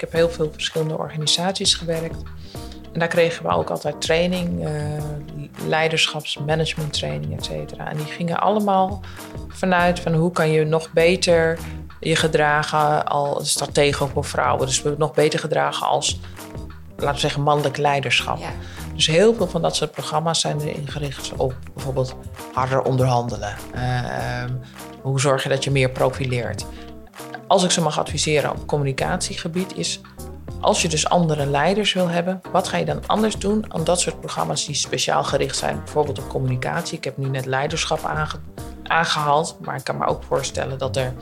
Ik heb heel veel verschillende organisaties gewerkt. En daar kregen we ook altijd training, uh, leiderschaps, management training, et cetera. En die gingen allemaal vanuit van hoe kan je nog beter je gedragen als stratege voor vrouwen. Dus we nog beter gedragen als, laten we zeggen, mannelijk leiderschap. Ja. Dus heel veel van dat soort programma's zijn erin gericht op bijvoorbeeld harder onderhandelen. Uh, hoe zorg je dat je meer profileert? Als ik ze mag adviseren op communicatiegebied is... als je dus andere leiders wil hebben... wat ga je dan anders doen dan dat soort programma's die speciaal gericht zijn? Bijvoorbeeld op communicatie. Ik heb nu net leiderschap aange aangehaald. Maar ik kan me ook voorstellen dat er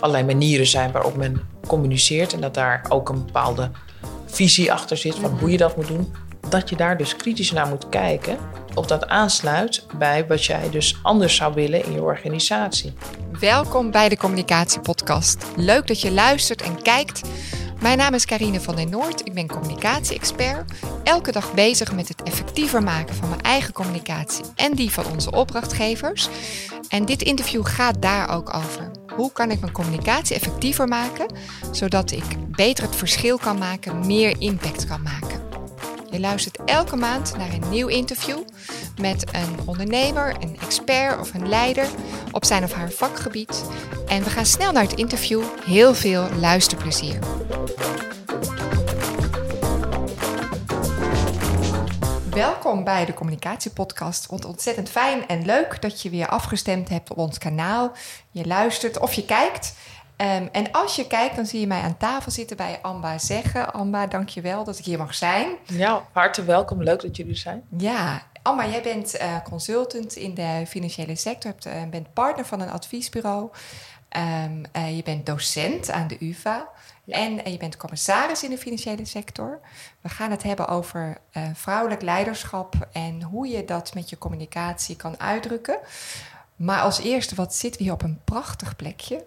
allerlei manieren zijn waarop men communiceert. En dat daar ook een bepaalde visie achter zit van hoe je dat moet doen. Dat je daar dus kritisch naar moet kijken of dat aansluit bij wat jij dus anders zou willen in je organisatie. Welkom bij de Communicatiepodcast. Leuk dat je luistert en kijkt. Mijn naam is Karine van den Noord. Ik ben communicatie-expert. Elke dag bezig met het effectiever maken van mijn eigen communicatie en die van onze opdrachtgevers. En dit interview gaat daar ook over. Hoe kan ik mijn communicatie effectiever maken, zodat ik beter het verschil kan maken, meer impact kan maken? Je luistert elke maand naar een nieuw interview met een ondernemer, een expert of een leider op zijn of haar vakgebied. En we gaan snel naar het interview. Heel veel luisterplezier. Welkom bij de Communicatiepodcast. Ontzettend fijn en leuk dat je weer afgestemd hebt op ons kanaal. Je luistert of je kijkt. Um, en als je kijkt, dan zie je mij aan tafel zitten bij Amba Zeggen. Amba, dankjewel dat ik hier mag zijn. Ja, hartelijk welkom. Leuk dat jullie er zijn. Ja, Amba, jij bent uh, consultant in de financiële sector. Je uh, bent partner van een adviesbureau. Um, uh, je bent docent aan de UvA. En je bent commissaris in de financiële sector. We gaan het hebben over vrouwelijk leiderschap en hoe je dat met je communicatie kan uitdrukken. Maar als eerste, wat zitten we hier op een prachtig plekje?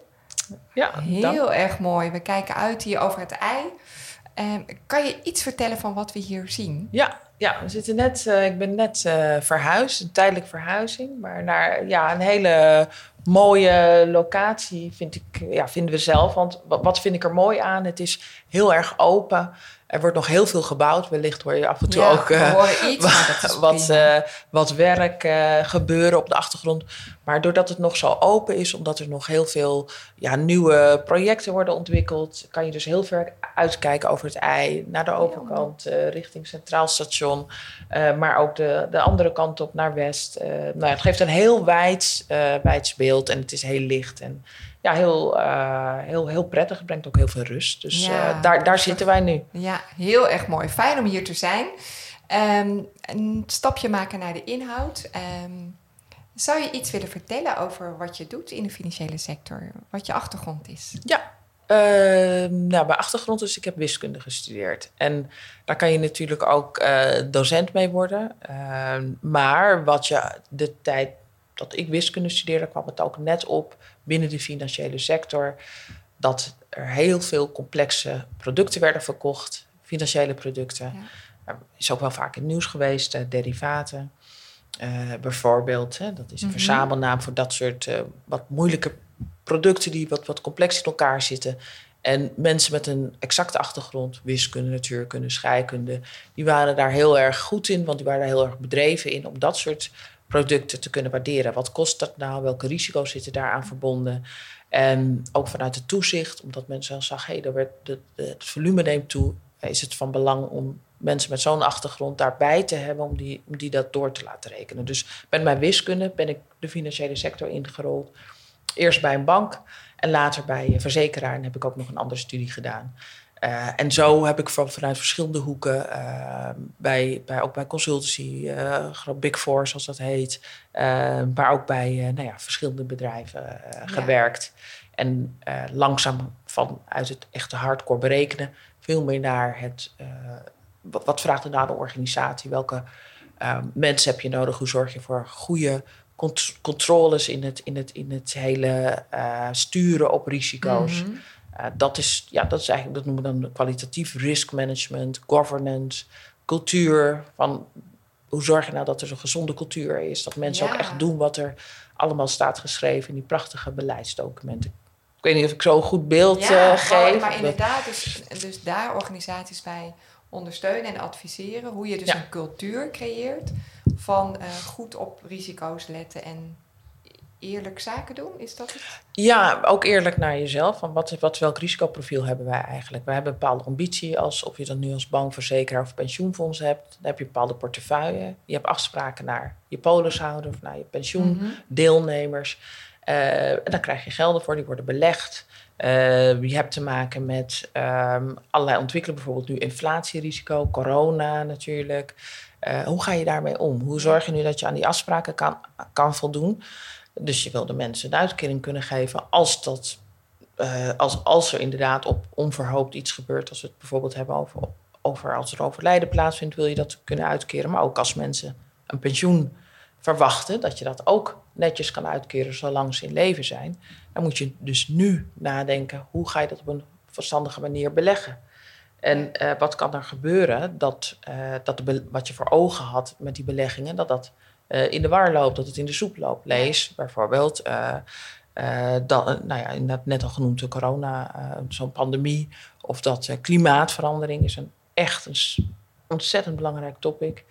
Ja, heel erg mooi. We kijken uit hier over het ei. Um, kan je iets vertellen van wat we hier zien? Ja, ja we zitten net, uh, ik ben net uh, verhuisd, een tijdelijke verhuizing, maar naar ja, een hele mooie locatie vind ik, ja, vinden we zelf. Want wat vind ik er mooi aan? Het is heel erg open. Er wordt nog heel veel gebouwd. Wellicht hoor je af en toe ook uh, iets, wat, uh, wat werk uh, gebeuren op de achtergrond. Maar doordat het nog zo open is, omdat er nog heel veel ja, nieuwe projecten worden ontwikkeld, kan je dus heel ver uitkijken over het ei, naar de overkant, richting Centraal Station. maar ook de, de andere kant op naar West. nou, het geeft een heel wijd, wijds beeld en het is heel licht. En ja, heel, uh, heel, heel prettig. Het brengt ook heel veel rust. Dus ja, uh, daar, daar zitten wij nu. Ja, heel erg mooi. Fijn om hier te zijn. Um, een stapje maken naar de inhoud. Um, zou je iets willen vertellen over wat je doet in de financiële sector? Wat je achtergrond is? Ja, uh, nou, mijn achtergrond is, ik heb wiskunde gestudeerd. En daar kan je natuurlijk ook docent mee worden. maar wat je de tijd dat ik wiskunde studeerde, kwam het ook net op binnen de financiële sector dat er heel veel complexe producten werden verkocht, financiële producten. Ja. Er is ook wel vaak in het nieuws geweest, uh, derivaten. Uh, bijvoorbeeld, hè, dat is een mm verzamelnaam voor dat soort uh, wat moeilijke producten die wat, wat complex in elkaar zitten. En mensen met een exacte achtergrond, wiskunde, natuurkunde, scheikunde, die waren daar heel erg goed in, want die waren daar heel erg bedreven in om dat soort producten te kunnen waarderen. Wat kost dat nou? Welke risico's zitten daaraan verbonden? En ook vanuit het toezicht, omdat mensen dan zagen, hé, hey, het volume neemt toe, is het van belang om mensen met zo'n achtergrond daarbij te hebben om die, die dat door te laten rekenen. Dus met mijn wiskunde ben ik de financiële sector ingerold. Eerst bij een bank en later bij een verzekeraar en heb ik ook nog een andere studie gedaan. Uh, en zo heb ik van, vanuit verschillende hoeken, uh, bij, bij, ook bij consultancy, uh, Big Four zoals dat heet, maar ook bij nou ja, verschillende bedrijven gewerkt. En langzaam vanuit het echte hardcore berekenen, veel meer naar het, wat, wat vraagt er nou de organisatie? Welke mensen heb je nodig? Hoe zorg je voor goede controles in het, in het, in het hele sturen op risico's? Mm -hmm. Uh, dat, is, ja, dat is eigenlijk, dat noemen we dan kwalitatief risk management, governance, cultuur. Van hoe zorg je nou dat er een gezonde cultuur is? Dat mensen ook echt doen wat er allemaal staat geschreven in die prachtige beleidsdocumenten. Ik weet niet of ik zo een goed beeld ja, uh, geef. Maar inderdaad, dus, dus daar organisaties bij ondersteunen en adviseren. Hoe je dus een cultuur creëert van uh, goed op risico's letten en eerlijk zaken doen? Is dat het? Ja, ook eerlijk naar jezelf. Van wat, wat, welk risicoprofiel hebben wij eigenlijk? Wij hebben een bepaalde ambitie. Als, of je dat nu als bankverzekeraar of pensioenfonds hebt. Dan heb je een bepaalde portefeuille. Je hebt afspraken naar je polishouder of naar je pensioendeelnemers. Uh, en dan krijg je gelden voor, die worden belegd. Uh, je hebt te maken met um, allerlei ontwikkelingen, bijvoorbeeld nu inflatierisico, corona natuurlijk. Uh, hoe ga je daarmee om? Hoe zorg je nu dat je aan die afspraken kan, kan voldoen? Dus je wil de mensen een uitkering kunnen geven als, dat, uh, als, als er inderdaad op onverhoopt iets gebeurt. Als we het bijvoorbeeld hebben over, over als er overlijden plaatsvindt, wil je dat kunnen uitkeren. Maar ook als mensen een pensioen verwachten, dat je dat ook netjes kan uitkeren zolang ze in leven zijn. Dan moet je dus nu nadenken, hoe ga je dat op een verstandige manier beleggen? En uh, wat kan er gebeuren dat, uh, dat wat je voor ogen had met die beleggingen, dat dat uh, in de war loopt, dat het in de soep loopt. Lees bijvoorbeeld, dan, nou ja, net al genoemd de corona, zo'n pandemie, of dat klimaatverandering is een echt een ontzettend belangrijk topic.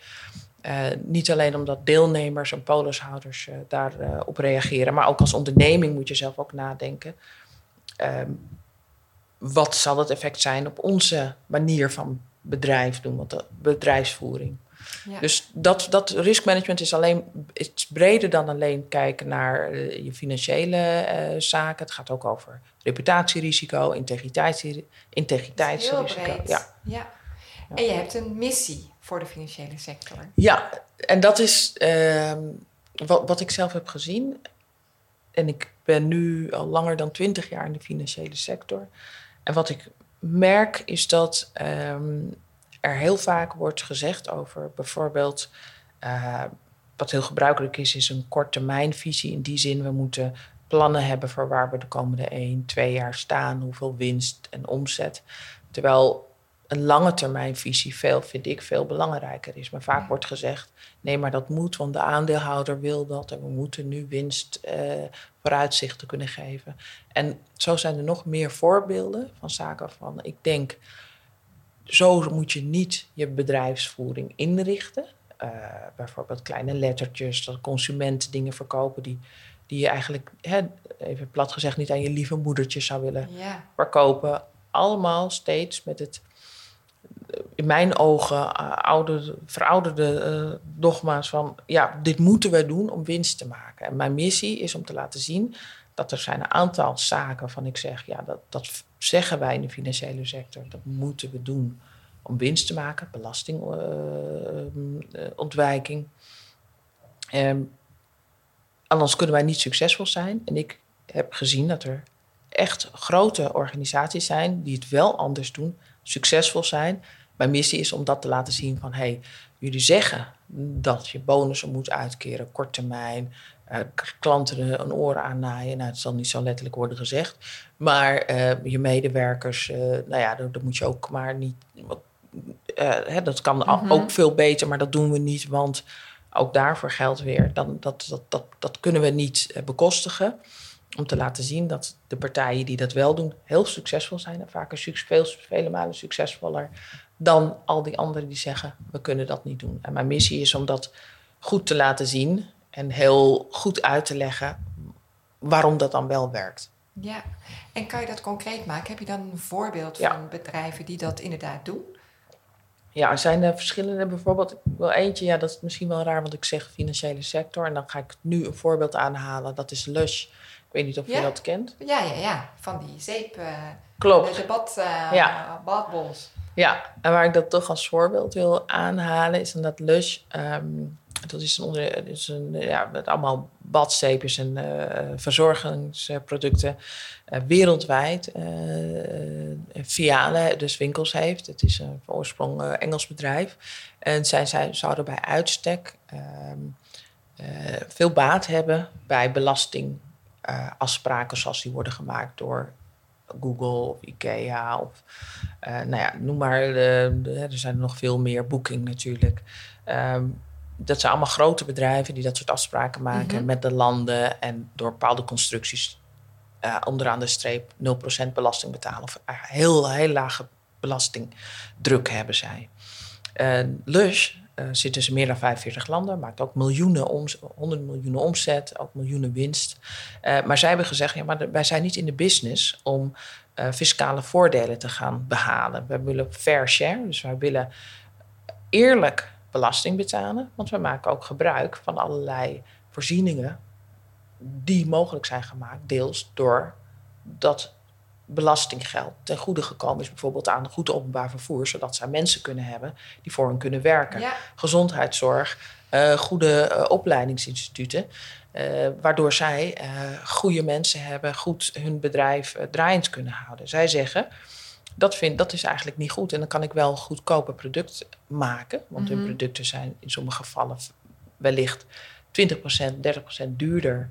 niet alleen omdat deelnemers en polishouders uh, daarop op reageren, maar ook als onderneming moet je zelf ook nadenken. Ehm, wat zal het effect zijn op onze manier van bedrijf doen, wat de bedrijfsvoering. Ja. Dus dat, dat riskmanagement is alleen is breder dan alleen kijken naar uh, je financiële uh, zaken. Het gaat ook over reputatierisico, integriteits, integriteitsrisico. Ja. ja. En je hebt een missie voor de financiële sector. Ja, en dat is uh, wat, wat ik zelf heb gezien. En ik ben nu al langer dan twintig jaar in de financiële sector. En wat ik merk is dat um, er heel vaak wordt gezegd over bijvoorbeeld. Uh, wat heel gebruikelijk is, is een korttermijnvisie. In die zin, we moeten plannen hebben voor waar we de komende 1, 2 jaar staan, hoeveel winst en omzet. Terwijl een lange termijnvisie veel, vind ik, veel belangrijker is. Maar vaak wordt gezegd, nee, maar dat moet, want de aandeelhouder wil dat en we moeten nu winst uh, vooruitzichten kunnen geven. En zo zijn er nog meer voorbeelden van zaken van, ik denk, zo moet je niet je bedrijfsvoering inrichten. Uh, bijvoorbeeld kleine lettertjes, dat consumenten dingen verkopen die, die je eigenlijk, hè, even plat gezegd, niet aan je lieve moedertje zou willen ja. verkopen. Allemaal steeds met het in mijn ogen uh, oude, verouderde uh, dogma's van... ja, dit moeten we doen om winst te maken. En mijn missie is om te laten zien dat er zijn een aantal zaken van ik zeg... ja, dat, dat zeggen wij in de financiële sector, dat moeten we doen om winst te maken. Belastingontwijking. Uh, um, anders kunnen wij niet succesvol zijn. En ik heb gezien dat er echt grote organisaties zijn die het wel anders doen, succesvol zijn mijn missie is om dat te laten zien van... hey, jullie zeggen dat je bonussen moet uitkeren, kort termijn... Uh, klanten een oor aannaaien. Nou, het zal niet zo letterlijk worden gezegd. Maar uh, je medewerkers, uh, nou ja, dat, dat, moet je ook maar niet... Hè, dat kan mm-hmm. ook veel beter, maar dat doen we niet. Want ook daarvoor geldt weer, dan, dat, dat, dat, dat kunnen we niet bekostigen om te laten zien dat de partijen die dat wel doen heel succesvol zijn. En vaak veel, vele malen succesvoller dan al die anderen die zeggen, we kunnen dat niet doen. En mijn missie is om dat goed te laten zien en heel goed uit te leggen waarom dat dan wel werkt. Ja, en kan je dat concreet maken? Heb je dan een voorbeeld van bedrijven die dat inderdaad doen? Ja, er zijn er verschillende. Bijvoorbeeld, wel eentje, ja, dat is misschien wel raar, want ik zeg financiële sector. En dan ga ik nu een voorbeeld aanhalen. Dat is Lush. Ik weet niet of je dat kent. Ja, ja, ja. Van die zeep. Uh, Klopt. De, bad, uh, ja. badbols. Ja, en waar ik dat toch als voorbeeld wil aanhalen, is dat Lush. Um, dat is een, onder, is een ja, met allemaal badzeepjes en uh, verzorgingsproducten uh, wereldwijd uh, filialen, dus winkels heeft. Het is een oorsprong Engels bedrijf. En zij, zij zouden bij uitstek ehm, veel baat hebben bij belastingafspraken zoals die worden gemaakt door Google of Ikea of uh, nou ja, noem maar. De, de, er zijn er nog veel meer. Booking natuurlijk. Um, dat zijn allemaal grote bedrijven die dat soort afspraken maken mm -hmm. met de landen en door bepaalde constructies uh, onderaan de streep 0% belasting betalen. Of heel, heel lage belastingdruk hebben zij. Uh, Lush uh, zit dus in meer dan 45 landen, maakt ook miljoenen 100 miljoenen omzet, ook miljoenen winst. Uh, maar zij hebben gezegd, ja, maar wij zijn niet in de business om uh, fiscale voordelen te gaan behalen. We willen fair share, dus wij willen eerlijk belasting betalen, want we maken ook gebruik van allerlei voorzieningen die mogelijk zijn gemaakt, deels door dat belastinggeld ten goede gekomen is, bijvoorbeeld aan goed openbaar vervoer, zodat zij mensen kunnen hebben die voor hen kunnen werken. Gezondheidszorg, uh, goede uh, opleidingsinstituten, uh, waardoor zij goede mensen hebben, goed hun bedrijf draaiend kunnen houden. Zij zeggen. Dat, vind, dat is eigenlijk niet goed. En dan kan ik wel goedkoper product maken. Want mm -hmm. hun mhm. producten zijn in sommige gevallen wellicht 20%, 30% duurder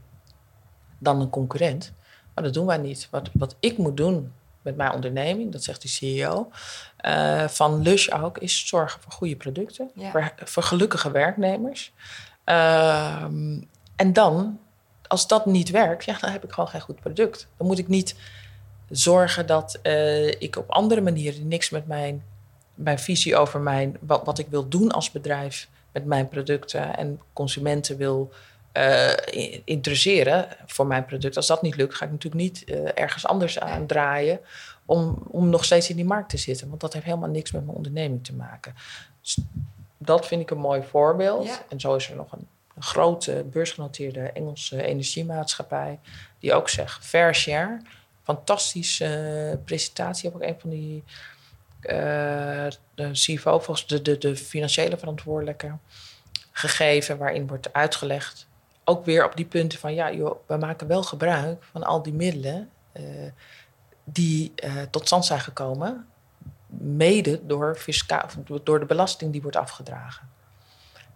dan een concurrent. Maar dat doen wij niet. Wat, wat ik moet doen met mijn onderneming, dat zegt de CEO, uh, eh, van Lush ook, is zorgen voor goede producten, voor, voor, gelukkige werknemers. Uh, en dan, als dat niet werkt, ja, dan heb ik gewoon geen goed product. Dan moet ik niet zorgen dat uh, ik op andere manieren niks met mijn, mijn visie over mijn, wat, wat ik wil doen als bedrijf met mijn producten en consumenten wil uh, interesseren voor mijn product. Als dat niet lukt, ga ik natuurlijk niet uh, ergens anders aan draaien om, om nog steeds in die markt te zitten. Want dat heeft helemaal niks met mijn onderneming te maken. Dus dat vind ik een mooi voorbeeld. Ja. En zo is er nog een, een, grote beursgenoteerde Engelse energiemaatschappij die ook zegt fair share. Fantastische uh, presentatie. Heb ik een van die de CFO, volgens de, de, de financiële verantwoordelijke, gegeven waarin wordt uitgelegd ook weer op die punten van ja, joh, we maken wel gebruik van al die middelen uh, die uh, tot stand zijn gekomen, mede door, fiscaal, door de belasting die wordt afgedragen.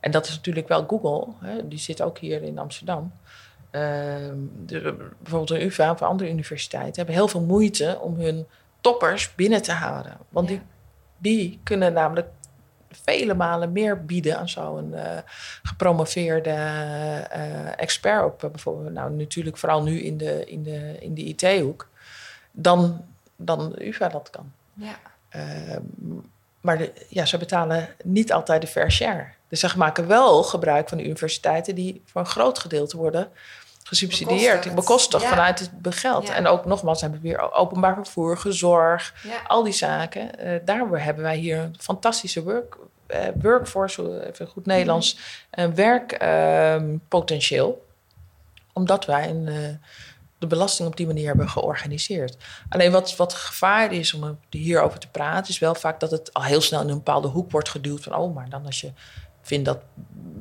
En dat is natuurlijk wel Google, hè, die zit ook hier in Amsterdam. Uh, de, bijvoorbeeld een UvA of andere universiteiten hebben heel veel moeite om hun toppers binnen te houden. Want ja. die, die kunnen namelijk vele malen meer bieden aan zo'n uh, gepromoveerde uh, expert op bijvoorbeeld, nou natuurlijk vooral nu in de, in de, in de IT-hoek, dan, dan UvA dat kan. Ja. Uh, maar de, ja, ze betalen niet altijd de fair share. Dus ze maken wel gebruik van de universiteiten die voor een groot gedeelte worden gesubsidieerd, bekostigd, vanuit het geld. En ook nogmaals hebben we weer openbaar vervoer, gezorg, al die zaken. Uh, daar hebben wij hier een fantastische work, uh, workforce, even goed Nederlands, een uh, werkpotentieel. omdat wij een, uh, de belasting op die manier hebben georganiseerd. Alleen wat, wat gevaar is om hierover te praten, is wel vaak dat het al heel snel in een bepaalde hoek wordt geduwd. Van oh, maar dan als je vindt dat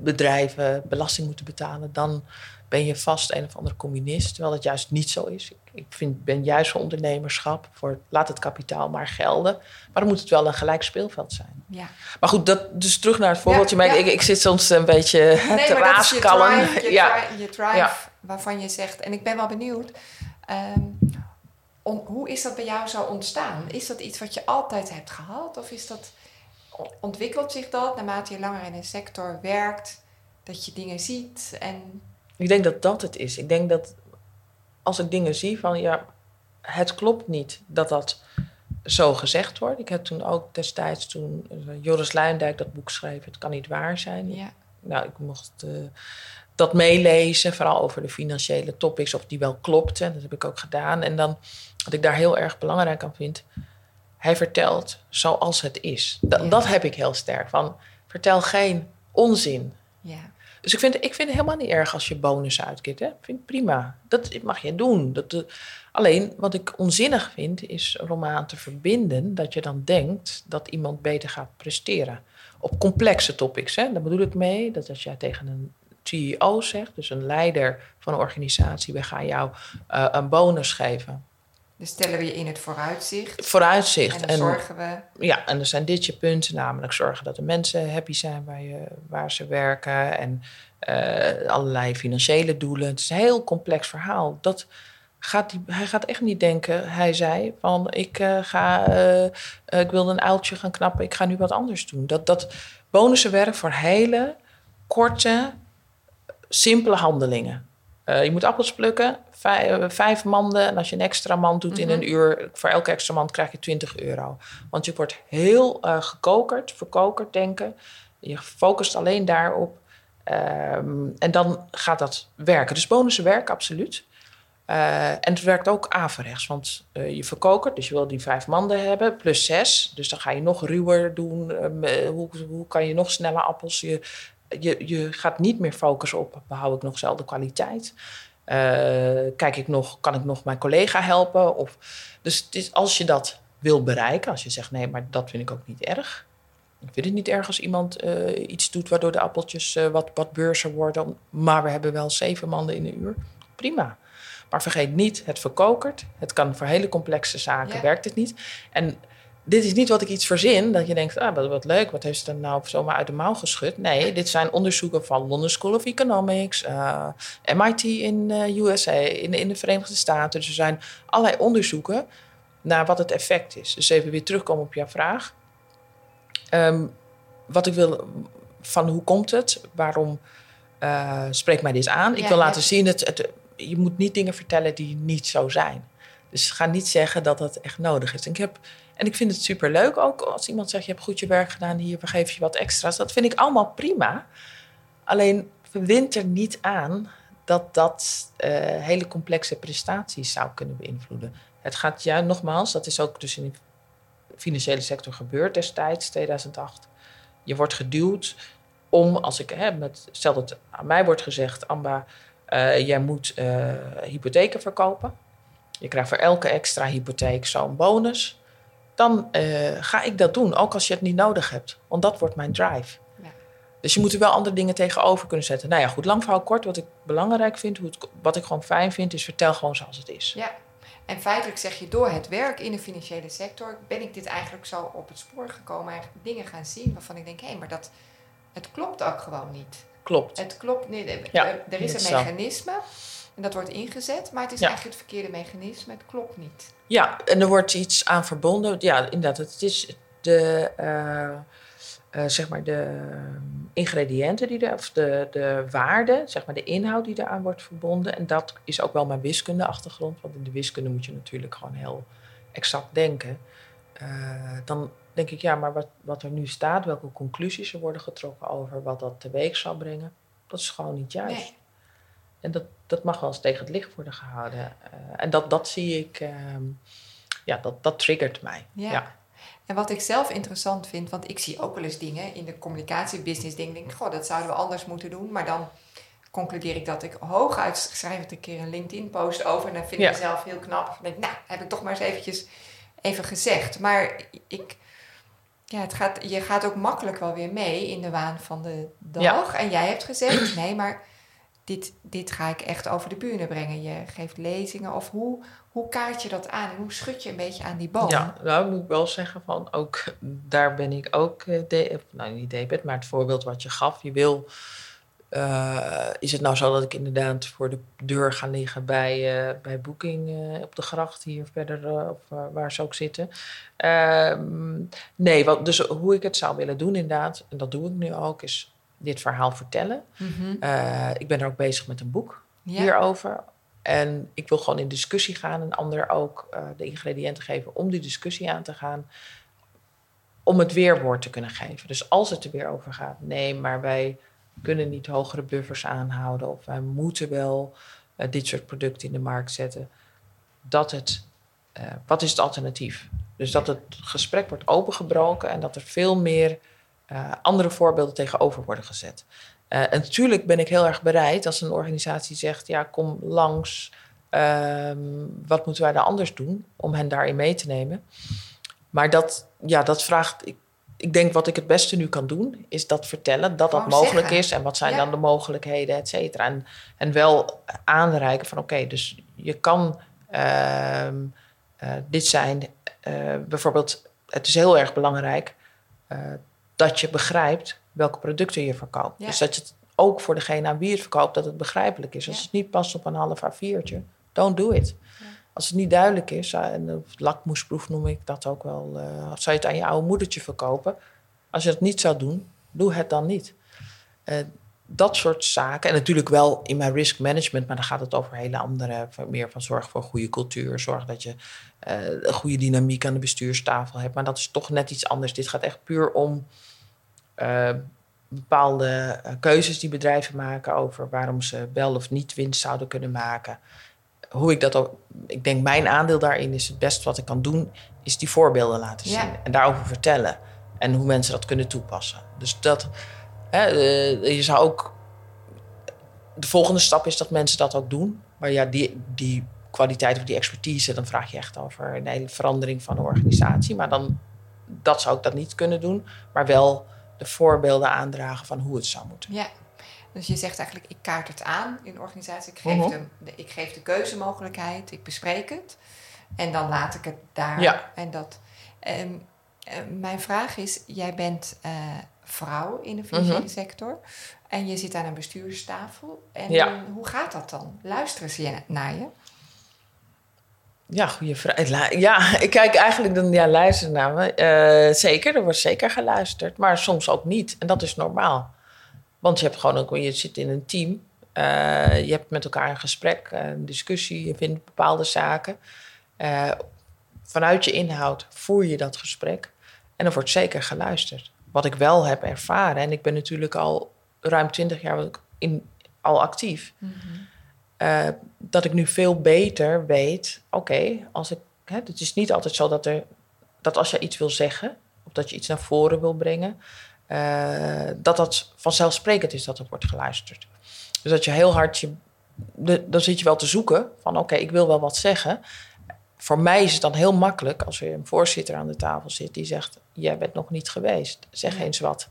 bedrijven belasting moeten betalen, dan ben je vast een of andere communist. Terwijl dat juist niet zo is. Ik, ik vind, ben juist voor ondernemerschap. Voor laat het kapitaal maar gelden. Maar dan moet het wel een gelijk speelveld zijn. Ja. Maar goed, dat, dus terug naar het voorbeeldje. Ja, ja. Ik, ik, zit soms een beetje nee, te raaskallen. Je drive, je, ja. je drive waarvan je zegt... En ik ben wel benieuwd... Um, om, hoe is dat bij jou zo ontstaan? Is dat iets wat je altijd hebt gehad? Of is dat, ontwikkelt zich dat naarmate je langer in een sector werkt? Dat je dingen ziet en ik denk dat dat het is. Ik denk dat als ik dingen zie van ja, het klopt niet dat dat zo gezegd wordt. Ik heb toen ook destijds, toen uh, Joris Luijendijk dat boek schreef, Het kan niet waar zijn. Ja. Nou, ik mocht uh, dat meelezen, vooral over de financiële topics, of die wel klopten. Dat heb ik ook gedaan. En dan, wat ik daar heel erg belangrijk aan vind, hij vertelt zoals het is. Dat, ja. dat heb ik heel sterk. Van, vertel geen onzin. Ja. Dus ik vind, ik vind het helemaal niet erg als je bonus uitkeert. Hè? Vind het prima. Dat mag je doen. Dat, uh, alleen wat ik onzinnig vind, is om aan te verbinden dat je dan denkt dat iemand beter gaat presteren. Op complexe topics. Hè? Daar bedoel ik mee dat als jij tegen een CEO zegt, dus een leider van een organisatie, we gaan jou uh, een bonus geven. Dus stellen we je in het vooruitzicht. Vooruitzicht. En dan zorgen we. Ja, en er zijn dit je punten, namelijk zorgen dat de mensen happy zijn waar, je, waar ze werken. En uh, allerlei financiële doelen. Het is een heel complex verhaal. Dat gaat die, hij gaat echt niet denken, hij zei, van ik uh, ga, uh, ik wilde een uiltje gaan knappen, ik ga nu wat anders doen. Dat, dat bonussen werken voor hele korte, simpele handelingen. Eh, je moet appels plukken, vijf, vijf, manden. En als je een extra mand doet in Mhm. een uur, voor elke extra mand krijg je 20 euro. Want je wordt heel eh, gekokerd, verkokerd denken. Je focust alleen daarop. Ehm, en dan gaat dat werken. Dus bonussen werken absoluut. Eh, en het werkt ook averechts, want eh, je verkokert, dus je wil die vijf manden hebben, plus zes. Dus dan ga je nog ruwer doen. Ehm, eh, hoe, hoe kan je nog sneller appels? Je, je, je gaat niet meer focussen op, behoud ik nog dezelfde kwaliteit? Eh, kijk ik nog, kan ik nog mijn collega helpen? Of, dus het is, als je dat wil bereiken, als je zegt nee, maar dat vind ik ook niet erg. Ik vind het niet erg als iemand eh, iets doet waardoor de appeltjes eh, wat, wat worden, maar we hebben wel zeven manden in een uur. Prima. Maar vergeet niet, het verkokert. Het kan voor hele complexe zaken, Ja. werkt het niet. En dit is niet wat ik iets verzin, dat je denkt, ah, wat, wat leuk, wat heeft ze dan nou zomaar uit de mouw geschud? Nee, dit zijn onderzoeken van London School of Economics, eh, MIT in eh USA, in, in de Verenigde Staten. Dus er zijn allerlei onderzoeken naar wat het effect is. Dus even weer terugkomen op jouw vraag. Ehm, wat ik wil, van hoe komt het? Waarom eh spreekt mij dit aan? Ik Ja, wil ja. laten zien, het, het, je moet niet dingen vertellen die niet zo zijn. Dus ga niet zeggen dat dat echt nodig is. En ik, heb, en ik vind het superleuk ook als iemand zegt... je hebt goed je werk gedaan, hier we geven je wat extra's. Dat vind ik allemaal prima. Alleen verwint er niet aan dat dat eh, hele complexe prestaties zou kunnen beïnvloeden. Het gaat ja, nogmaals, dat is ook dus in de financiële sector gebeurd destijds, 2008. Je wordt geduwd om, als ik hè, met, stel dat aan mij wordt gezegd, Amba, eh, jij moet eh, hypotheken verkopen. Je krijgt voor elke extra hypotheek zo'n bonus. Dan eh, ga ik dat doen, ook als je het niet nodig hebt. Want dat wordt mijn drive. Ja. Dus je moet er wel andere dingen tegenover kunnen zetten. Nou ja, goed, lang verhaal kort. Wat ik belangrijk vind, hoe het, wat ik gewoon fijn vind, is vertel gewoon zoals het is. Ja, en feitelijk zeg je door het werk in de financiële sector ben ik dit eigenlijk zo op het spoor gekomen, eigenlijk dingen gaan zien waarvan ik denk, hé, maar dat het klopt ook gewoon niet. Klopt. Het klopt niet. Er- Ja, er, is een zo. En dat wordt ingezet, maar het is Ja. eigenlijk het verkeerde mechanisme. Het klopt niet. Ja, en er wordt iets aan verbonden. Ja, inderdaad. Het is de, eh, eh, zeg maar de ingrediënten die er, of de, de waarde, zeg maar de inhoud die eraan wordt verbonden. En dat is ook wel mijn wiskunde-achtergrond. Want in de wiskunde moet je natuurlijk gewoon heel exact denken. Eh, dan denk ik, ja, maar wat, wat er nu staat, welke conclusies er worden getrokken over wat dat teweeg zal brengen, dat is gewoon niet juist. Nee. En dat, dat mag wel eens tegen het licht worden gehouden. Eh, en dat, dat zie ik, ehm, ja, dat, dat triggert mij. Ja. Ja. En wat ik zelf interessant vind, want ik zie ook wel eens dingen in de communicatiebusiness, denk ik, goh, dat zouden we anders moeten doen. Maar dan concludeer ik dat ik hooguit schrijf het een keer een LinkedIn-post over en dan vind Ja. ik mezelf heel knap. Dan denk ik, nou, heb ik toch maar eens eventjes even gezegd. Maar ik, ja, het gaat, je gaat ook makkelijk wel weer mee in de waan van de dag. En jij hebt gezegd, nee, maar dit, dit ga ik echt over de bühne brengen. Je geeft lezingen of hoe, hoe kaart je dat aan? Hoe schud je een beetje aan die boom? Ja, nou moet ik wel zeggen van ook daar ben ik ook, eh, of, nou niet debet, maar het voorbeeld wat je gaf. Je wil, eh, is het nou zo dat ik inderdaad voor de deur ga liggen bij, eh, bij Booking eh, op de gracht hier verder, eh, of eh, waar ze ook zitten? Ehm, nee, wat, dus hoe ik het zou willen doen inderdaad, en dat doe ik nu ook, is dit verhaal vertellen. Mhm. Eh, ik ben er ook bezig met een boek Ja. hierover. En ik wil gewoon in discussie gaan en ander ook eh, de ingrediënten geven om die discussie aan te gaan. Om het weerwoord te kunnen geven. Dus als het er weer over gaat, nee, maar wij kunnen niet hogere buffers aanhouden. Of wij moeten wel eh, dit soort producten in de markt zetten. Dat het, wat is het alternatief? Dus dat het gesprek wordt opengebroken en dat er veel meer eh, andere voorbeelden tegenover worden gezet. Eh, en natuurlijk ben ik heel erg bereid als een organisatie zegt: ja, kom langs. ehm, wat moeten wij daar anders doen om hen daarin mee te nemen? Maar dat, ja, dat vraagt. Ik, ik denk wat ik het beste nu kan doen, is dat vertellen dat dat mogelijk zeggen. is en wat zijn Ja. dan de mogelijkheden, et cetera. En, en wel aanreiken van: oké, dus je kan ehm, eh, dit zijn. bijvoorbeeld, het is heel erg belangrijk dat je begrijpt welke producten je verkoopt. Ja. Dus dat je het ook voor degene aan wie je het verkoopt, dat het begrijpelijk is. Als Ja. het niet past op een half A4'tje, don't do it. Ja. Als het niet duidelijk is, eh, en lakmoesproef noem ik dat ook wel, eh, zou je het aan je oude moedertje verkopen. Als je dat niet zou doen, doe het dan niet. Eh, dat soort zaken. En natuurlijk wel in mijn risk management, maar dan gaat het over hele andere, meer van zorg voor goede cultuur, zorg dat je uh, een goede dynamiek aan de bestuurstafel hebt. Maar dat is toch net iets anders. Dit gaat echt puur om uh, bepaalde eh, keuzes die bedrijven maken over waarom ze wel of niet winst zouden kunnen maken. Hoe ik dat ook, ik denk mijn aandeel daarin is het best wat ik kan doen, is die voorbeelden laten zien en daarover vertellen. En hoe mensen dat kunnen toepassen. Dus dat, hè, eh, je zou ook. De volgende stap is dat mensen dat ook doen. Maar ja, die, die kwaliteit of die expertise, dan vraag je echt over een hele verandering van de organisatie. Maar dan, dat zou ik dat niet kunnen doen. Maar wel de voorbeelden aandragen van hoe het zou moeten. Ja, dus je zegt eigenlijk, ik kaart het aan in de organisatie. Ik geef, uh de, ik geef de keuzemogelijkheid, ik bespreek het. En dan laat ik het daar. Ja. En dat, um, mijn vraag is, jij bent uh, vrouw in de financiële mhm. sector. En je zit aan een bestuurstafel. En ja. hoe gaat dat dan? Luisteren ze naar je? Ja, goede vraag. Ja, ik kijk eigenlijk dan ja, luisteren naar me. Uh, zeker, er wordt zeker geluisterd, maar soms ook niet. En dat is normaal. Want je hebt gewoon ook, je zit in een team. Uh, je hebt met elkaar een gesprek, een discussie, je vindt bepaalde zaken. Vanuit je inhoud voer je dat gesprek. En er wordt zeker geluisterd. Wat ik wel heb ervaren, en ik ben natuurlijk al ruim twintig jaar in, al actief. Mm uh, dat ik nu veel beter weet, oké, als ik. Hè, het is niet altijd zo dat, er, dat als je iets wil zeggen, of dat je iets naar voren wil brengen, uh, dat dat vanzelfsprekend is dat er wordt geluisterd. Dus dat je heel hard je. De, dan zit je wel te zoeken van oké, ik wil wel wat zeggen. Voor mij is het dan heel makkelijk als er een voorzitter aan de tafel zit die zegt: Jij bent nog niet geweest, zeg eens wat.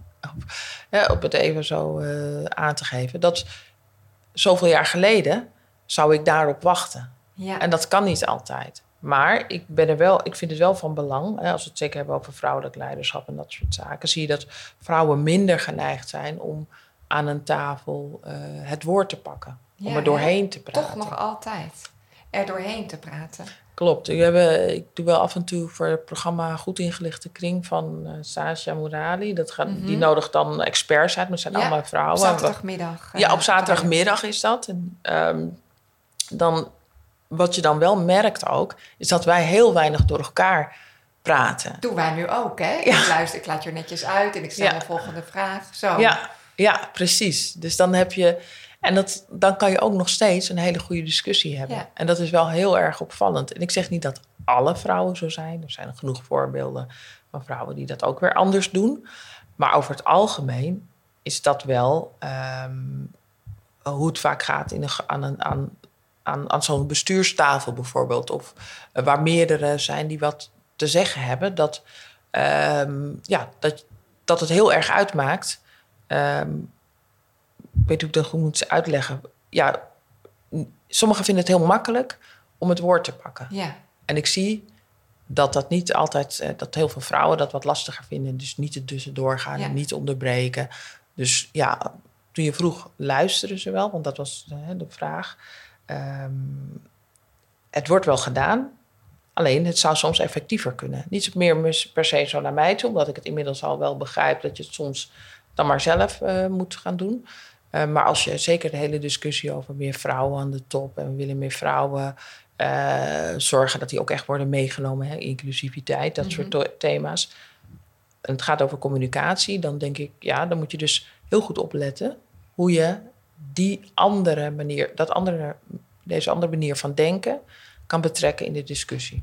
Ja, op het even zo uh, aan te geven. Dat zoveel jaar geleden zou ik daarop wachten. Ja. En dat kan niet altijd. Maar ik, ben er wel, ik vind het wel van belang, hè, als we het zeker hebben over vrouwelijk leiderschap en dat soort zaken, zie je dat vrouwen minder geneigd zijn om aan een tafel uh, het woord te pakken. om er doorheen te praten. Toch nog altijd er doorheen te praten. Klopt. Ik, heb, eh, ik doe wel af en toe voor het programma Goed Ingelichte Kring van uh, Sasha Murali. Dat gaat, Die mhm. nodigt dan experts uit, maar het zijn allemaal vrouwen. Op zaterdagmiddag. ja, op zaterdagmiddag is dat. En, um, dan, wat je dan wel merkt ook, is dat wij heel weinig door elkaar praten. Doen wij nu ook, hè? Ik luister, ik laat je netjes uit en ik stel de volgende vraag. Zo. Ja, ja, precies. Dus dan heb je... En dat, dan kan je ook nog steeds een hele goede discussie hebben. En dat is wel heel erg opvallend. En ik zeg niet dat alle vrouwen zo zijn. Er zijn genoeg voorbeelden van vrouwen die dat ook weer anders doen. Maar over het algemeen is dat wel ehm, hoe het vaak gaat in een, aan, een, aan aan, aan zo'n bestuurstafel bijvoorbeeld, of uh, waar meerdere zijn die wat te zeggen hebben, dat, um, ja, dat, dat het heel erg uitmaakt. Um, ik weet hoe ik dat goed moet uitleggen. Ja, sommigen vinden het heel makkelijk om het woord te pakken. Ja. En ik zie dat dat niet altijd, uh, dat heel veel vrouwen dat wat lastiger vinden. Dus niet er tussendoor gaan ja. en niet onderbreken. Dus ja, toen je vroeg, luisteren ze wel? Want dat was uh, de vraag. Um, het wordt wel gedaan, alleen het zou soms effectiever kunnen. Niet meer per se zo naar mij toe, omdat ik het inmiddels al wel begrijp dat je het soms dan maar zelf uh, moet gaan doen. Uh, maar als je zeker de hele discussie over meer vrouwen aan de top en we willen meer vrouwen uh, zorgen dat die ook echt worden meegenomen, hè, inclusiviteit, dat mm -hmm. soort thema's. En het gaat over communicatie, dan denk ik, ja, dan moet je dus heel goed opletten hoe je die andere manier, dat andere, deze andere manier van denken kan betrekken in de discussie.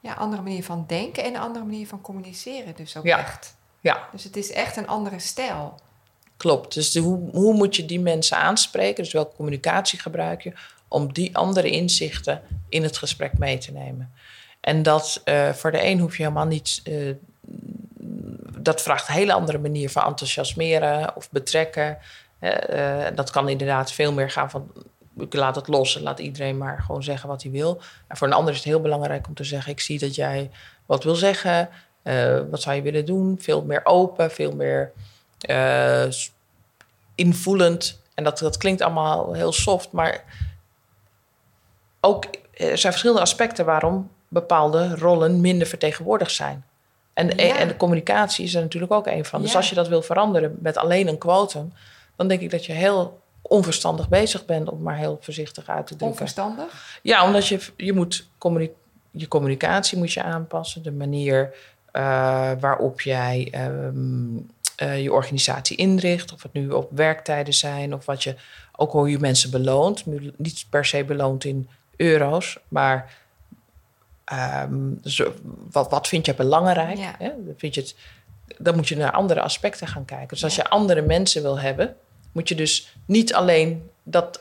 Ja, andere manier van denken en een andere manier van communiceren dus ook ja. echt. Ja. Dus het is echt een andere stijl. Klopt. Dus hoe, hoe moet je die mensen aanspreken? Dus welke communicatie gebruik je om die andere inzichten in het gesprek mee te nemen? En dat uh, voor de een hoef je helemaal niet. Uh, dat vraagt een hele andere manier van enthousiasmeren of betrekken. Uh, dat kan inderdaad veel meer gaan van ik laat het los en laat iedereen maar gewoon zeggen wat hij wil. En voor een ander is het heel belangrijk om te zeggen: ik zie dat jij wat wil zeggen. Uh, wat zou je willen doen? Veel meer open, veel meer uh, invoelend. En dat, dat klinkt allemaal heel soft, maar ook er zijn verschillende aspecten waarom bepaalde rollen minder vertegenwoordigd zijn. En, ja. en de communicatie is er natuurlijk ook een van. Dus als je dat wil veranderen met alleen een quotum, dan denk ik dat je heel onverstandig bezig bent, om maar heel voorzichtig uit te drukken. Onverstandig? Ja, omdat je, je moet communi je communicatie moet je aanpassen, de manier uh, waarop jij um, uh, je organisatie inricht, of het nu op werktijden zijn, of wat je ook hoe je mensen beloont. Niet per se beloont in euro's, maar um, zo, wat, wat vind je belangrijk? Ja. Hè? Vind je het, dan moet je naar andere aspecten gaan kijken. Dus als je andere mensen wil hebben, moet je dus niet alleen dat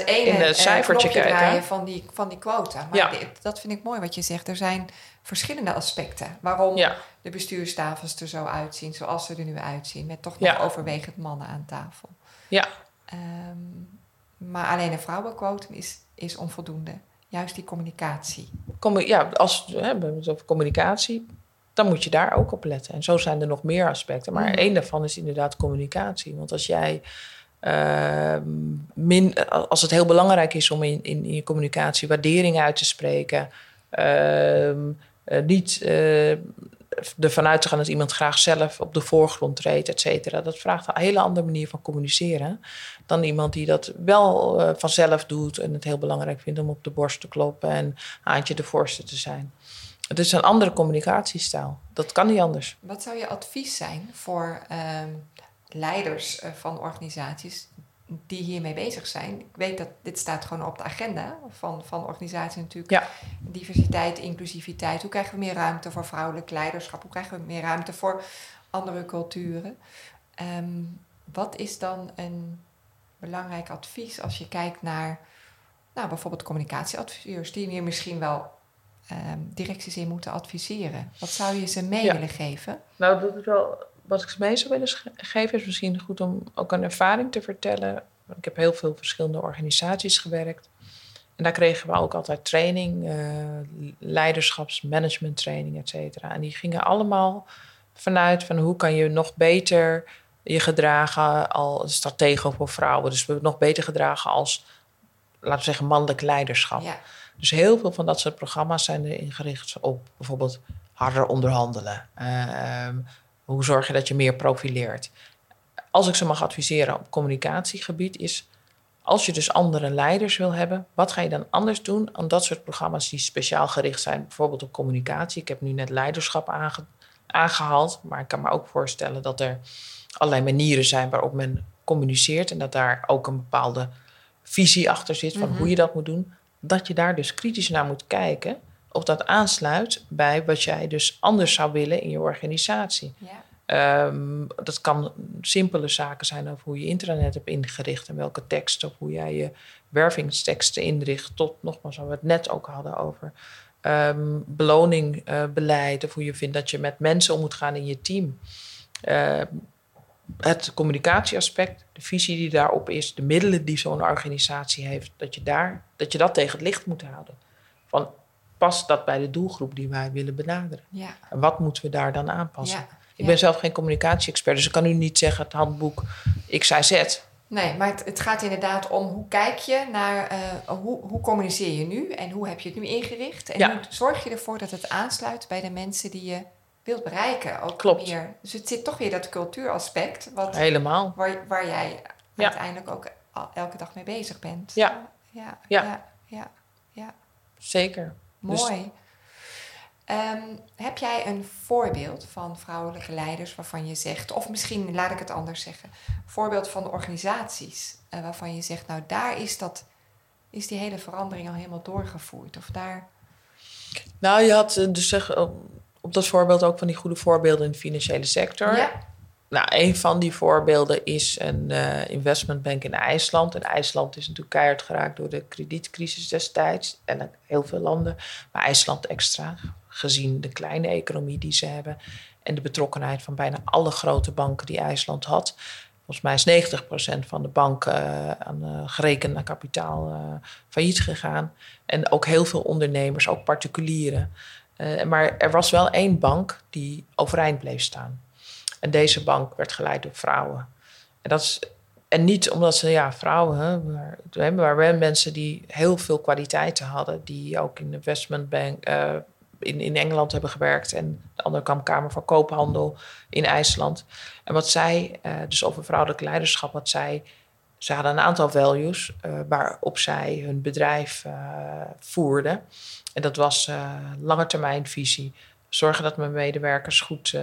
ene, in het cijfertje knopje kijken. van die, van die quota. Maar Ja. dat vind ik mooi wat je zegt. Er zijn verschillende aspecten waarom Ja. de bestuurstafels er zo uitzien zoals ze er nu uitzien. Met toch nog Ja. overwegend mannen aan tafel. Ja, Ehm, maar alleen een vrouwenquotum is, is onvoldoende. Juist die communicatie. commu- ja als we hebben het over communicatie, dan moet je daar ook op letten. En zo zijn er nog meer aspecten. Maar Mhm. één daarvan is inderdaad communicatie. Want als jij ehm, min, als het heel belangrijk is om in, in, in je communicatie waardering uit te spreken, ehm, eh, niet eh, ervan uit te gaan dat iemand graag zelf op de voorgrond treedt, et cetera. Dat vraagt een hele andere manier van communiceren dan iemand die dat wel eh, vanzelf doet en het heel belangrijk vindt om op de borst te kloppen en haantje de voorste te zijn. Het is een andere communicatiestijl. Dat kan niet anders. Wat zou je advies zijn voor ehm, leiders eh, van organisaties die hiermee bezig zijn? Ik weet dat dit staat gewoon op de agenda van, van organisaties natuurlijk. Ja. Diversiteit, inclusiviteit. Hoe krijgen we meer ruimte voor vrouwelijk leiderschap? Hoe krijgen we meer ruimte voor andere culturen? Ehm, wat is dan een belangrijk advies als je kijkt naar nou, bijvoorbeeld communicatieadviseurs die hier misschien wel directies in moeten adviseren? Wat zou je ze mee Ja. willen geven? Nou, dat is wel wat ik ze mee zou willen geven. Is misschien goed om ook een ervaring te vertellen. Ik heb heel veel verschillende organisaties gewerkt. En daar kregen we ook altijd training, eh, leiderschaps, management training, et cetera. En die gingen allemaal vanuit van hoe kan je nog beter je gedragen als stratege voor vrouwen. Dus we nog beter gedragen als, laten we zeggen, mannelijk leiderschap. Ja, Dus heel veel van dat soort programma's zijn erin gericht op bijvoorbeeld harder onderhandelen. Ehm, hoe zorg je dat je meer profileert? Als ik ze mag adviseren op communicatiegebied is... als je dus andere leiders wil hebben... wat ga je dan anders doen dan dat soort programma's die speciaal gericht zijn... bijvoorbeeld op communicatie. Ik heb nu net leiderschap aange- aangehaald... maar ik kan me ook voorstellen dat er allerlei manieren zijn... waarop men communiceert... en dat daar ook een bepaalde visie achter zit... van Mhm. hoe je dat moet doen dat je daar dus kritisch naar moet kijken of dat aansluit bij wat jij dus anders zou willen in je organisatie. ja, Ehm, dat kan simpele zaken zijn over hoe je intranet hebt ingericht en welke teksten of hoe jij je wervingsteksten inricht. Tot nogmaals, waar we het net ook hadden over ehm beloningbeleid of hoe je vindt dat je met mensen om moet gaan in je team. Ehm, het communicatieaspect, de visie die daarop is, de middelen die zo'n organisatie heeft, dat je, daar, dat je dat tegen het licht moet houden. Van past dat bij de doelgroep die wij willen benaderen? ja, En wat moeten we daar dan aanpassen? ja. Ik ja. ben zelf geen communicatie-expert, dus ik kan u niet zeggen het handboek XYZ. Nee, maar het, het gaat inderdaad om hoe kijk je naar, eh, hoe, hoe communiceer je nu en hoe heb je het nu ingericht? En hoe zorg je ervoor dat het aansluit bij de mensen die je wilt bereiken? Ook Klopt. Meer. Dus het zit toch weer dat cultuuraspect, wat, Helemaal. waar, waar jij Ja. uiteindelijk ook elke dag mee bezig bent. Ja. Ja, Ja. ja, ja, ja. Zeker. Dus- Mooi. Ehm, heb jij een voorbeeld van vrouwelijke leiders waarvan je zegt, of misschien laat ik het anders zeggen, voorbeeld van organisaties eh, waarvan je zegt, nou daar is, dat, is die hele verandering al helemaal doorgevoerd. Of daar, Nou, je had eh, dus zeg, op dat voorbeeld ook van die goede voorbeelden in de financiële sector. ja, Nou, een van die voorbeelden is een eh, investmentbank in IJsland. En IJsland is natuurlijk keihard geraakt door de kredietcrisis destijds. En heel veel landen. Maar IJsland extra, gezien de kleine economie die ze hebben. En de betrokkenheid van bijna alle grote banken die IJsland had. Volgens mij is 90% van de banken eh, aan eh, gerekend naar kapitaal failliet gegaan. En ook heel veel ondernemers, ook particulieren. Eh, maar er was wel één bank die overeind bleef staan. En deze bank werd geleid door vrouwen. En, dat is, en niet omdat ze, ja, vrouwen, hè, maar, maar mensen die heel veel kwaliteiten hadden, die ook in de investmentbank, eh, in, in Engeland hebben gewerkt. En de andere kwam Kamer van Koophandel in IJsland. En wat zij, uh, dus over vrouwelijk leiderschap, wat zij. Ze hadden een aantal values uh, waarop zij hun bedrijf uh, voerden. En dat was langetermijnvisie. Zorgen dat mijn medewerkers goed,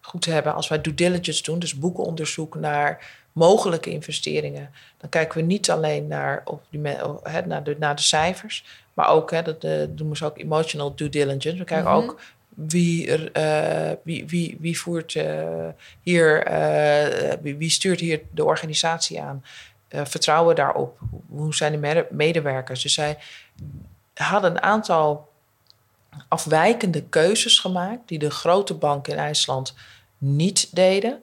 goed hebben. Als wij due diligence doen, dus boekenonderzoek naar mogelijke investeringen, dan kijken we niet alleen naar, of die, he, naar, de, naar de cijfers, maar ook, hè, dat de, doen we ook emotional due diligence. We kijken mm -hmm. ook wie, uh, wie, wie, wie voert uh, hier, wie, wie, stuurt hier de organisatie aan? vertrouwen daarop? Hoe zijn de medewerkers? Dus zij hadden een aantal afwijkende keuzes gemaakt die de grote banken in IJsland niet deden.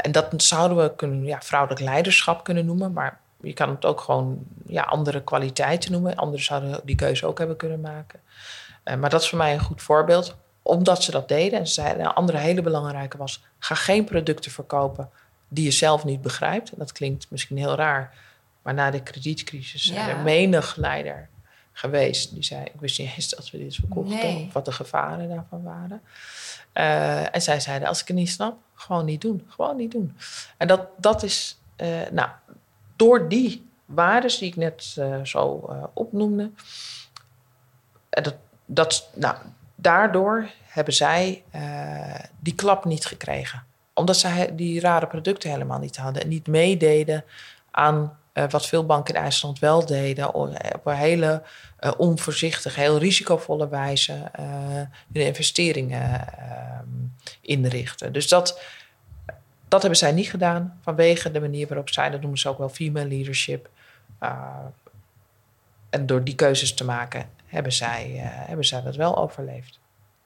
en dat zouden we kunnen, ja, vrouwelijk leiderschap kunnen noemen, maar je kan het ook gewoon ja, andere kwaliteiten noemen. Anderen zouden die keuze ook hebben kunnen maken. Uh, maar dat is voor mij een goed voorbeeld, omdat ze dat deden. En ze zeiden, een andere hele belangrijke was: ga geen producten verkopen die je zelf niet begrijpt. En dat klinkt misschien heel raar, maar na de kredietcrisis ja. zijn er menig leider geweest die zei: Ik wist niet eens dat we dit verkochten, nee. of wat de gevaren daarvan waren. Uh, en zij zeiden: Als ik het niet snap, gewoon niet doen. Gewoon niet doen. En dat, dat is, uh, nou, door die waarden die ik net uh, zo opnoemde, dat, dat, nou, daardoor hebben zij die klap niet gekregen. Omdat zij die rare producten helemaal niet hadden en niet meededen aan wat veel banken in IJsland wel deden, op een hele onvoorzichtige, heel risicovolle wijze hun investeringen inrichten. Dus dat, dat hebben zij niet gedaan vanwege de manier waarop zij, dat noemen ze ook wel female leadership. En door die keuzes te maken hebben zij, hebben zij dat wel overleefd.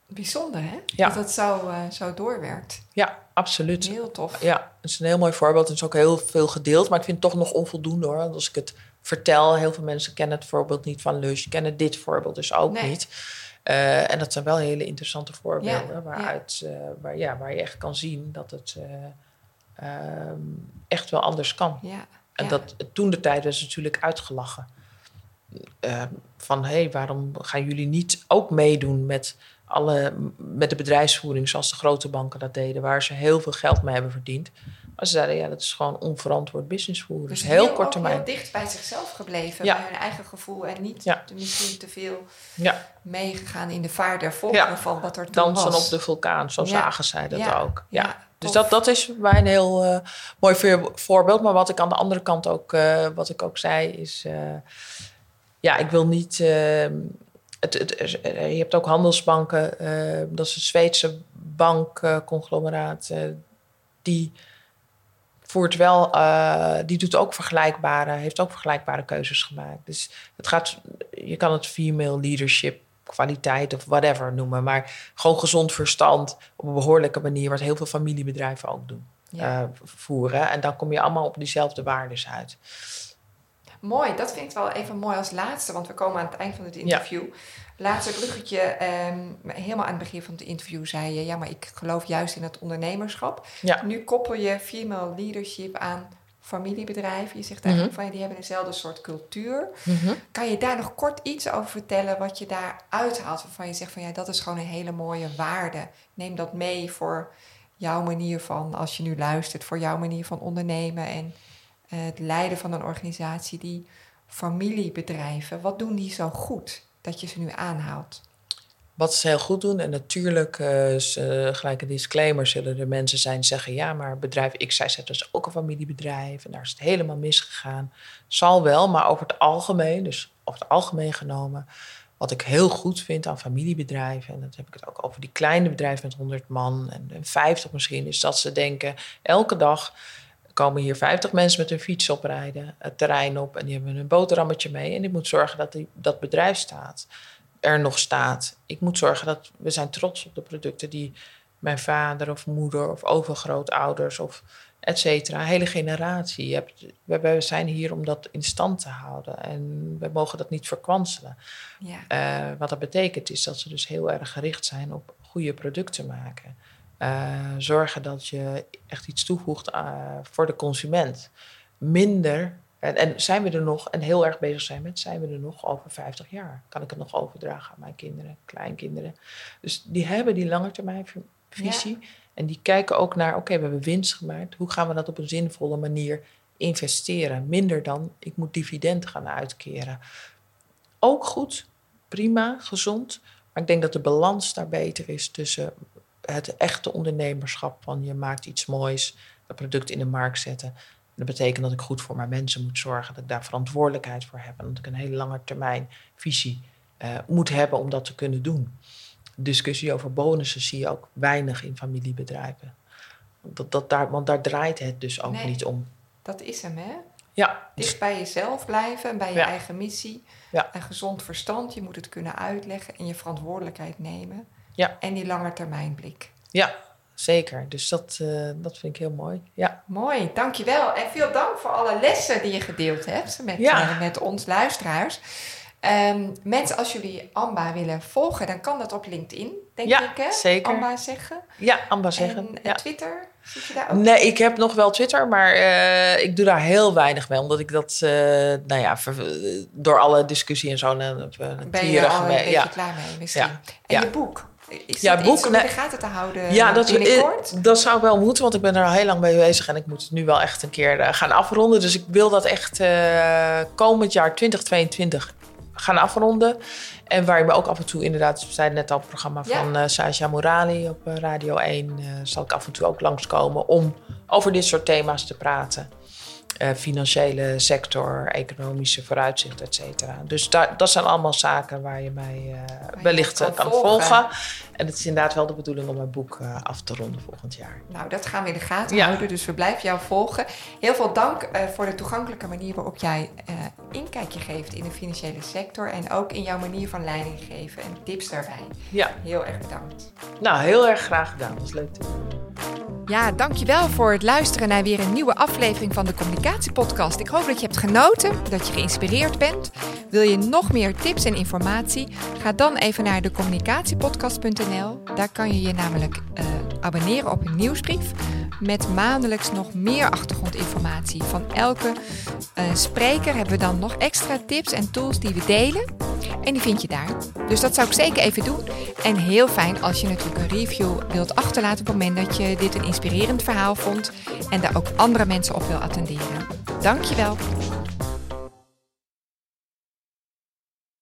Bijzonder hè? Ja. Dat het zo, zo doorwerkt. Ja, absoluut. Heel tof. Ja, het is een heel mooi voorbeeld. Het is ook heel veel gedeeld, maar ik vind het toch nog onvoldoende hoor. Want als ik het vertel, heel veel mensen kennen het voorbeeld niet van Lush, kennen dit voorbeeld dus ook nee. niet. Uh, en dat zijn wel hele interessante voorbeelden ja, waaruit, ja. Uh, waar, ja, waar je echt kan zien dat het uh, um, echt wel anders kan. Ja, en dat toen de tijd was natuurlijk uitgelachen. Uh, van hé, hey, waarom gaan jullie niet ook meedoen met, alle, met de bedrijfsvoering zoals de grote banken dat deden, waar ze heel veel geld mee hebben verdiend. Maar ze zeiden ja, dat is gewoon onverantwoord business voeren. Dus, dus heel, heel kort termijn. heel dicht bij zichzelf gebleven, ja. bij hun eigen gevoel en niet ja. te, misschien te veel ja. meegegaan in de vaart der van wat er toen Dansen was. op de vulkaan, zo zagen zij dat ook. Ja. Dus dat, dat is bij een heel uh, mooi voorbeeld. Maar wat ik aan de andere kant ook, uh, wat ik ook zei, is... Uh, ja, ik wil niet... Het, het, je hebt ook handelsbanken. dat is een Zweedse bankconglomeraat. die voert wel... die doet ook vergelijkbare... Heeft ook vergelijkbare keuzes gemaakt. Dus het gaat... Je kan het female leadership kwaliteit of whatever noemen. Maar gewoon gezond verstand op een behoorlijke manier, wat heel veel familiebedrijven ook doen. Ja. Uh, voeren. En dan kom je allemaal op diezelfde waarden uit. Mooi, dat vind ik wel even mooi als laatste, want we komen aan het eind van het interview. Ja. Laatste bruggetje, um, helemaal aan het begin van het interview zei je, ja, maar ik geloof juist in het ondernemerschap. Ja. Nu koppel je female leadership aan familiebedrijven. Je zegt eigenlijk mm -hmm. van die hebben dezelfde soort cultuur. Mm -hmm. Kan je daar nog kort iets over vertellen wat je daar uithaalt? Waarvan je zegt van ja, dat is gewoon een hele mooie waarde. Neem dat mee voor jouw manier van, als je nu luistert, voor jouw manier van ondernemen en het leiden van een organisatie. Die familiebedrijven, wat doen die zo goed dat je ze nu aanhaalt? Wat ze heel goed doen, en natuurlijk, uh, gelijk een disclaimer, zullen er mensen zijn die zeggen: ja, maar bedrijf X, zij zet dus ook een familiebedrijf en daar is het helemaal misgegaan. Zal wel, maar over het algemeen, dus over het algemeen genomen, wat ik heel goed vind aan familiebedrijven, en dat heb ik het ook over die kleine bedrijven met 100 man en 50 misschien, is dat ze denken: elke dag komen hier 50 mensen met hun fiets oprijden, het terrein op en die hebben een boterhammetje mee en ik moet zorgen dat die, dat bedrijf staat er nog staat. Ik moet zorgen dat we zijn trots op de producten die mijn vader of moeder of overgrootouders of et cetera, hele generatie. We, zijn hier om dat in stand te houden en we mogen dat niet verkwanselen. Ja. Uh, wat dat betekent is dat ze dus heel erg gericht zijn op goede producten maken. Uh, zorgen dat je echt iets toevoegt uh, voor de consument. Minder En, en zijn we er nog, en heel erg bezig zijn met, zijn we er nog over 50 jaar? Kan ik het nog overdragen aan mijn kinderen, kleinkinderen? Dus die hebben die langetermijnvisie. Ja. En die kijken ook naar, oké, we hebben winst gemaakt. Hoe gaan we dat op een zinvolle manier investeren? Minder dan, ik moet dividend gaan uitkeren. Ook goed, prima, gezond. Maar ik denk dat de balans daar beter is tussen het echte ondernemerschap van je maakt iets moois, dat product in de markt zetten. Dat betekent dat ik goed voor mijn mensen moet zorgen, dat ik daar verantwoordelijkheid voor heb en dat ik een hele lange termijn visie uh, moet hebben om dat te kunnen doen. discussie over bonussen zie je ook weinig in familiebedrijven. Dat, dat daar, want daar draait het dus ook niet om. Dat is hem, hè? Ja. Dicht bij jezelf blijven en bij je eigen missie. Ja. Een gezond verstand, je moet het kunnen uitleggen en je verantwoordelijkheid nemen. Ja. En die langetermijnblik. Ja, zeker. Dus dat, uh, dat vind ik heel mooi. Ja. Mooi, dankjewel. En veel dank voor alle lessen die je gedeeld hebt met, uh, met ons luisteraars. Um, mensen, als jullie Amba willen volgen, dan kan dat op LinkedIn, denk ja, ik. Hè? zeker. Amba zeggen. Ja, Amba zeggen. En, ja. Twitter, zit je daar ook? Nee, ik heb nog wel Twitter, maar uh, ik doe daar heel weinig mee. Omdat ik dat, uh, nou ja, door alle discussie en zo... Uh, ben je er al een beetje ja. klaar mee misschien. Ja. En je boek? Is ja, dat boek, iets om in de gaten te houden ja, dat, binnenkort? dat zou wel moeten, want ik ben er al heel lang mee bezig en ik moet het nu wel echt een keer uh, gaan afronden. Dus ik wil dat echt uh, komend jaar 2022 gaan afronden. En waar je me ook af en toe, inderdaad, we zeiden net al, het programma van uh, Saja Morali op Radio 1, zal ik af en toe ook langskomen om over dit soort thema's te praten. Uh, financiële sector, economische vooruitzicht, et cetera. Dus daar, dat zijn allemaal zaken waar je mij uh, wellicht kan, kan volgen. volgen. En het is inderdaad wel de bedoeling om mijn boek uh, af te ronden volgend jaar. Nou, dat gaan we in de gaten ja. houden, dus we blijven jou volgen. Heel veel dank voor de toegankelijke manier waarop jij inkijkje geeft in de financiële sector en ook in jouw manier van leiding geven en tips daarbij. Ja. Heel erg bedankt. Nou, heel erg graag gedaan. Dat was leuk te doen. Ja, dankjewel voor het luisteren naar weer een nieuwe aflevering van de Communicatiepodcast. Ik hoop dat je hebt genoten, dat je geïnspireerd bent. Wil je nog meer tips en informatie? Ga dan even naar decommunicatiepodcast.nl. Daar kan je je namelijk uh, abonneren op een nieuwsbrief met maandelijks nog meer achtergrondinformatie. Van elke uh, spreker hebben we dan nog extra tips en tools die we delen. En die vind je daar. Dus dat zou ik zeker even doen. En heel fijn als je natuurlijk een review wilt achterlaten op het moment dat je dit een inspirerend verhaal vond en daar ook andere mensen op wil attenderen. Dankjewel.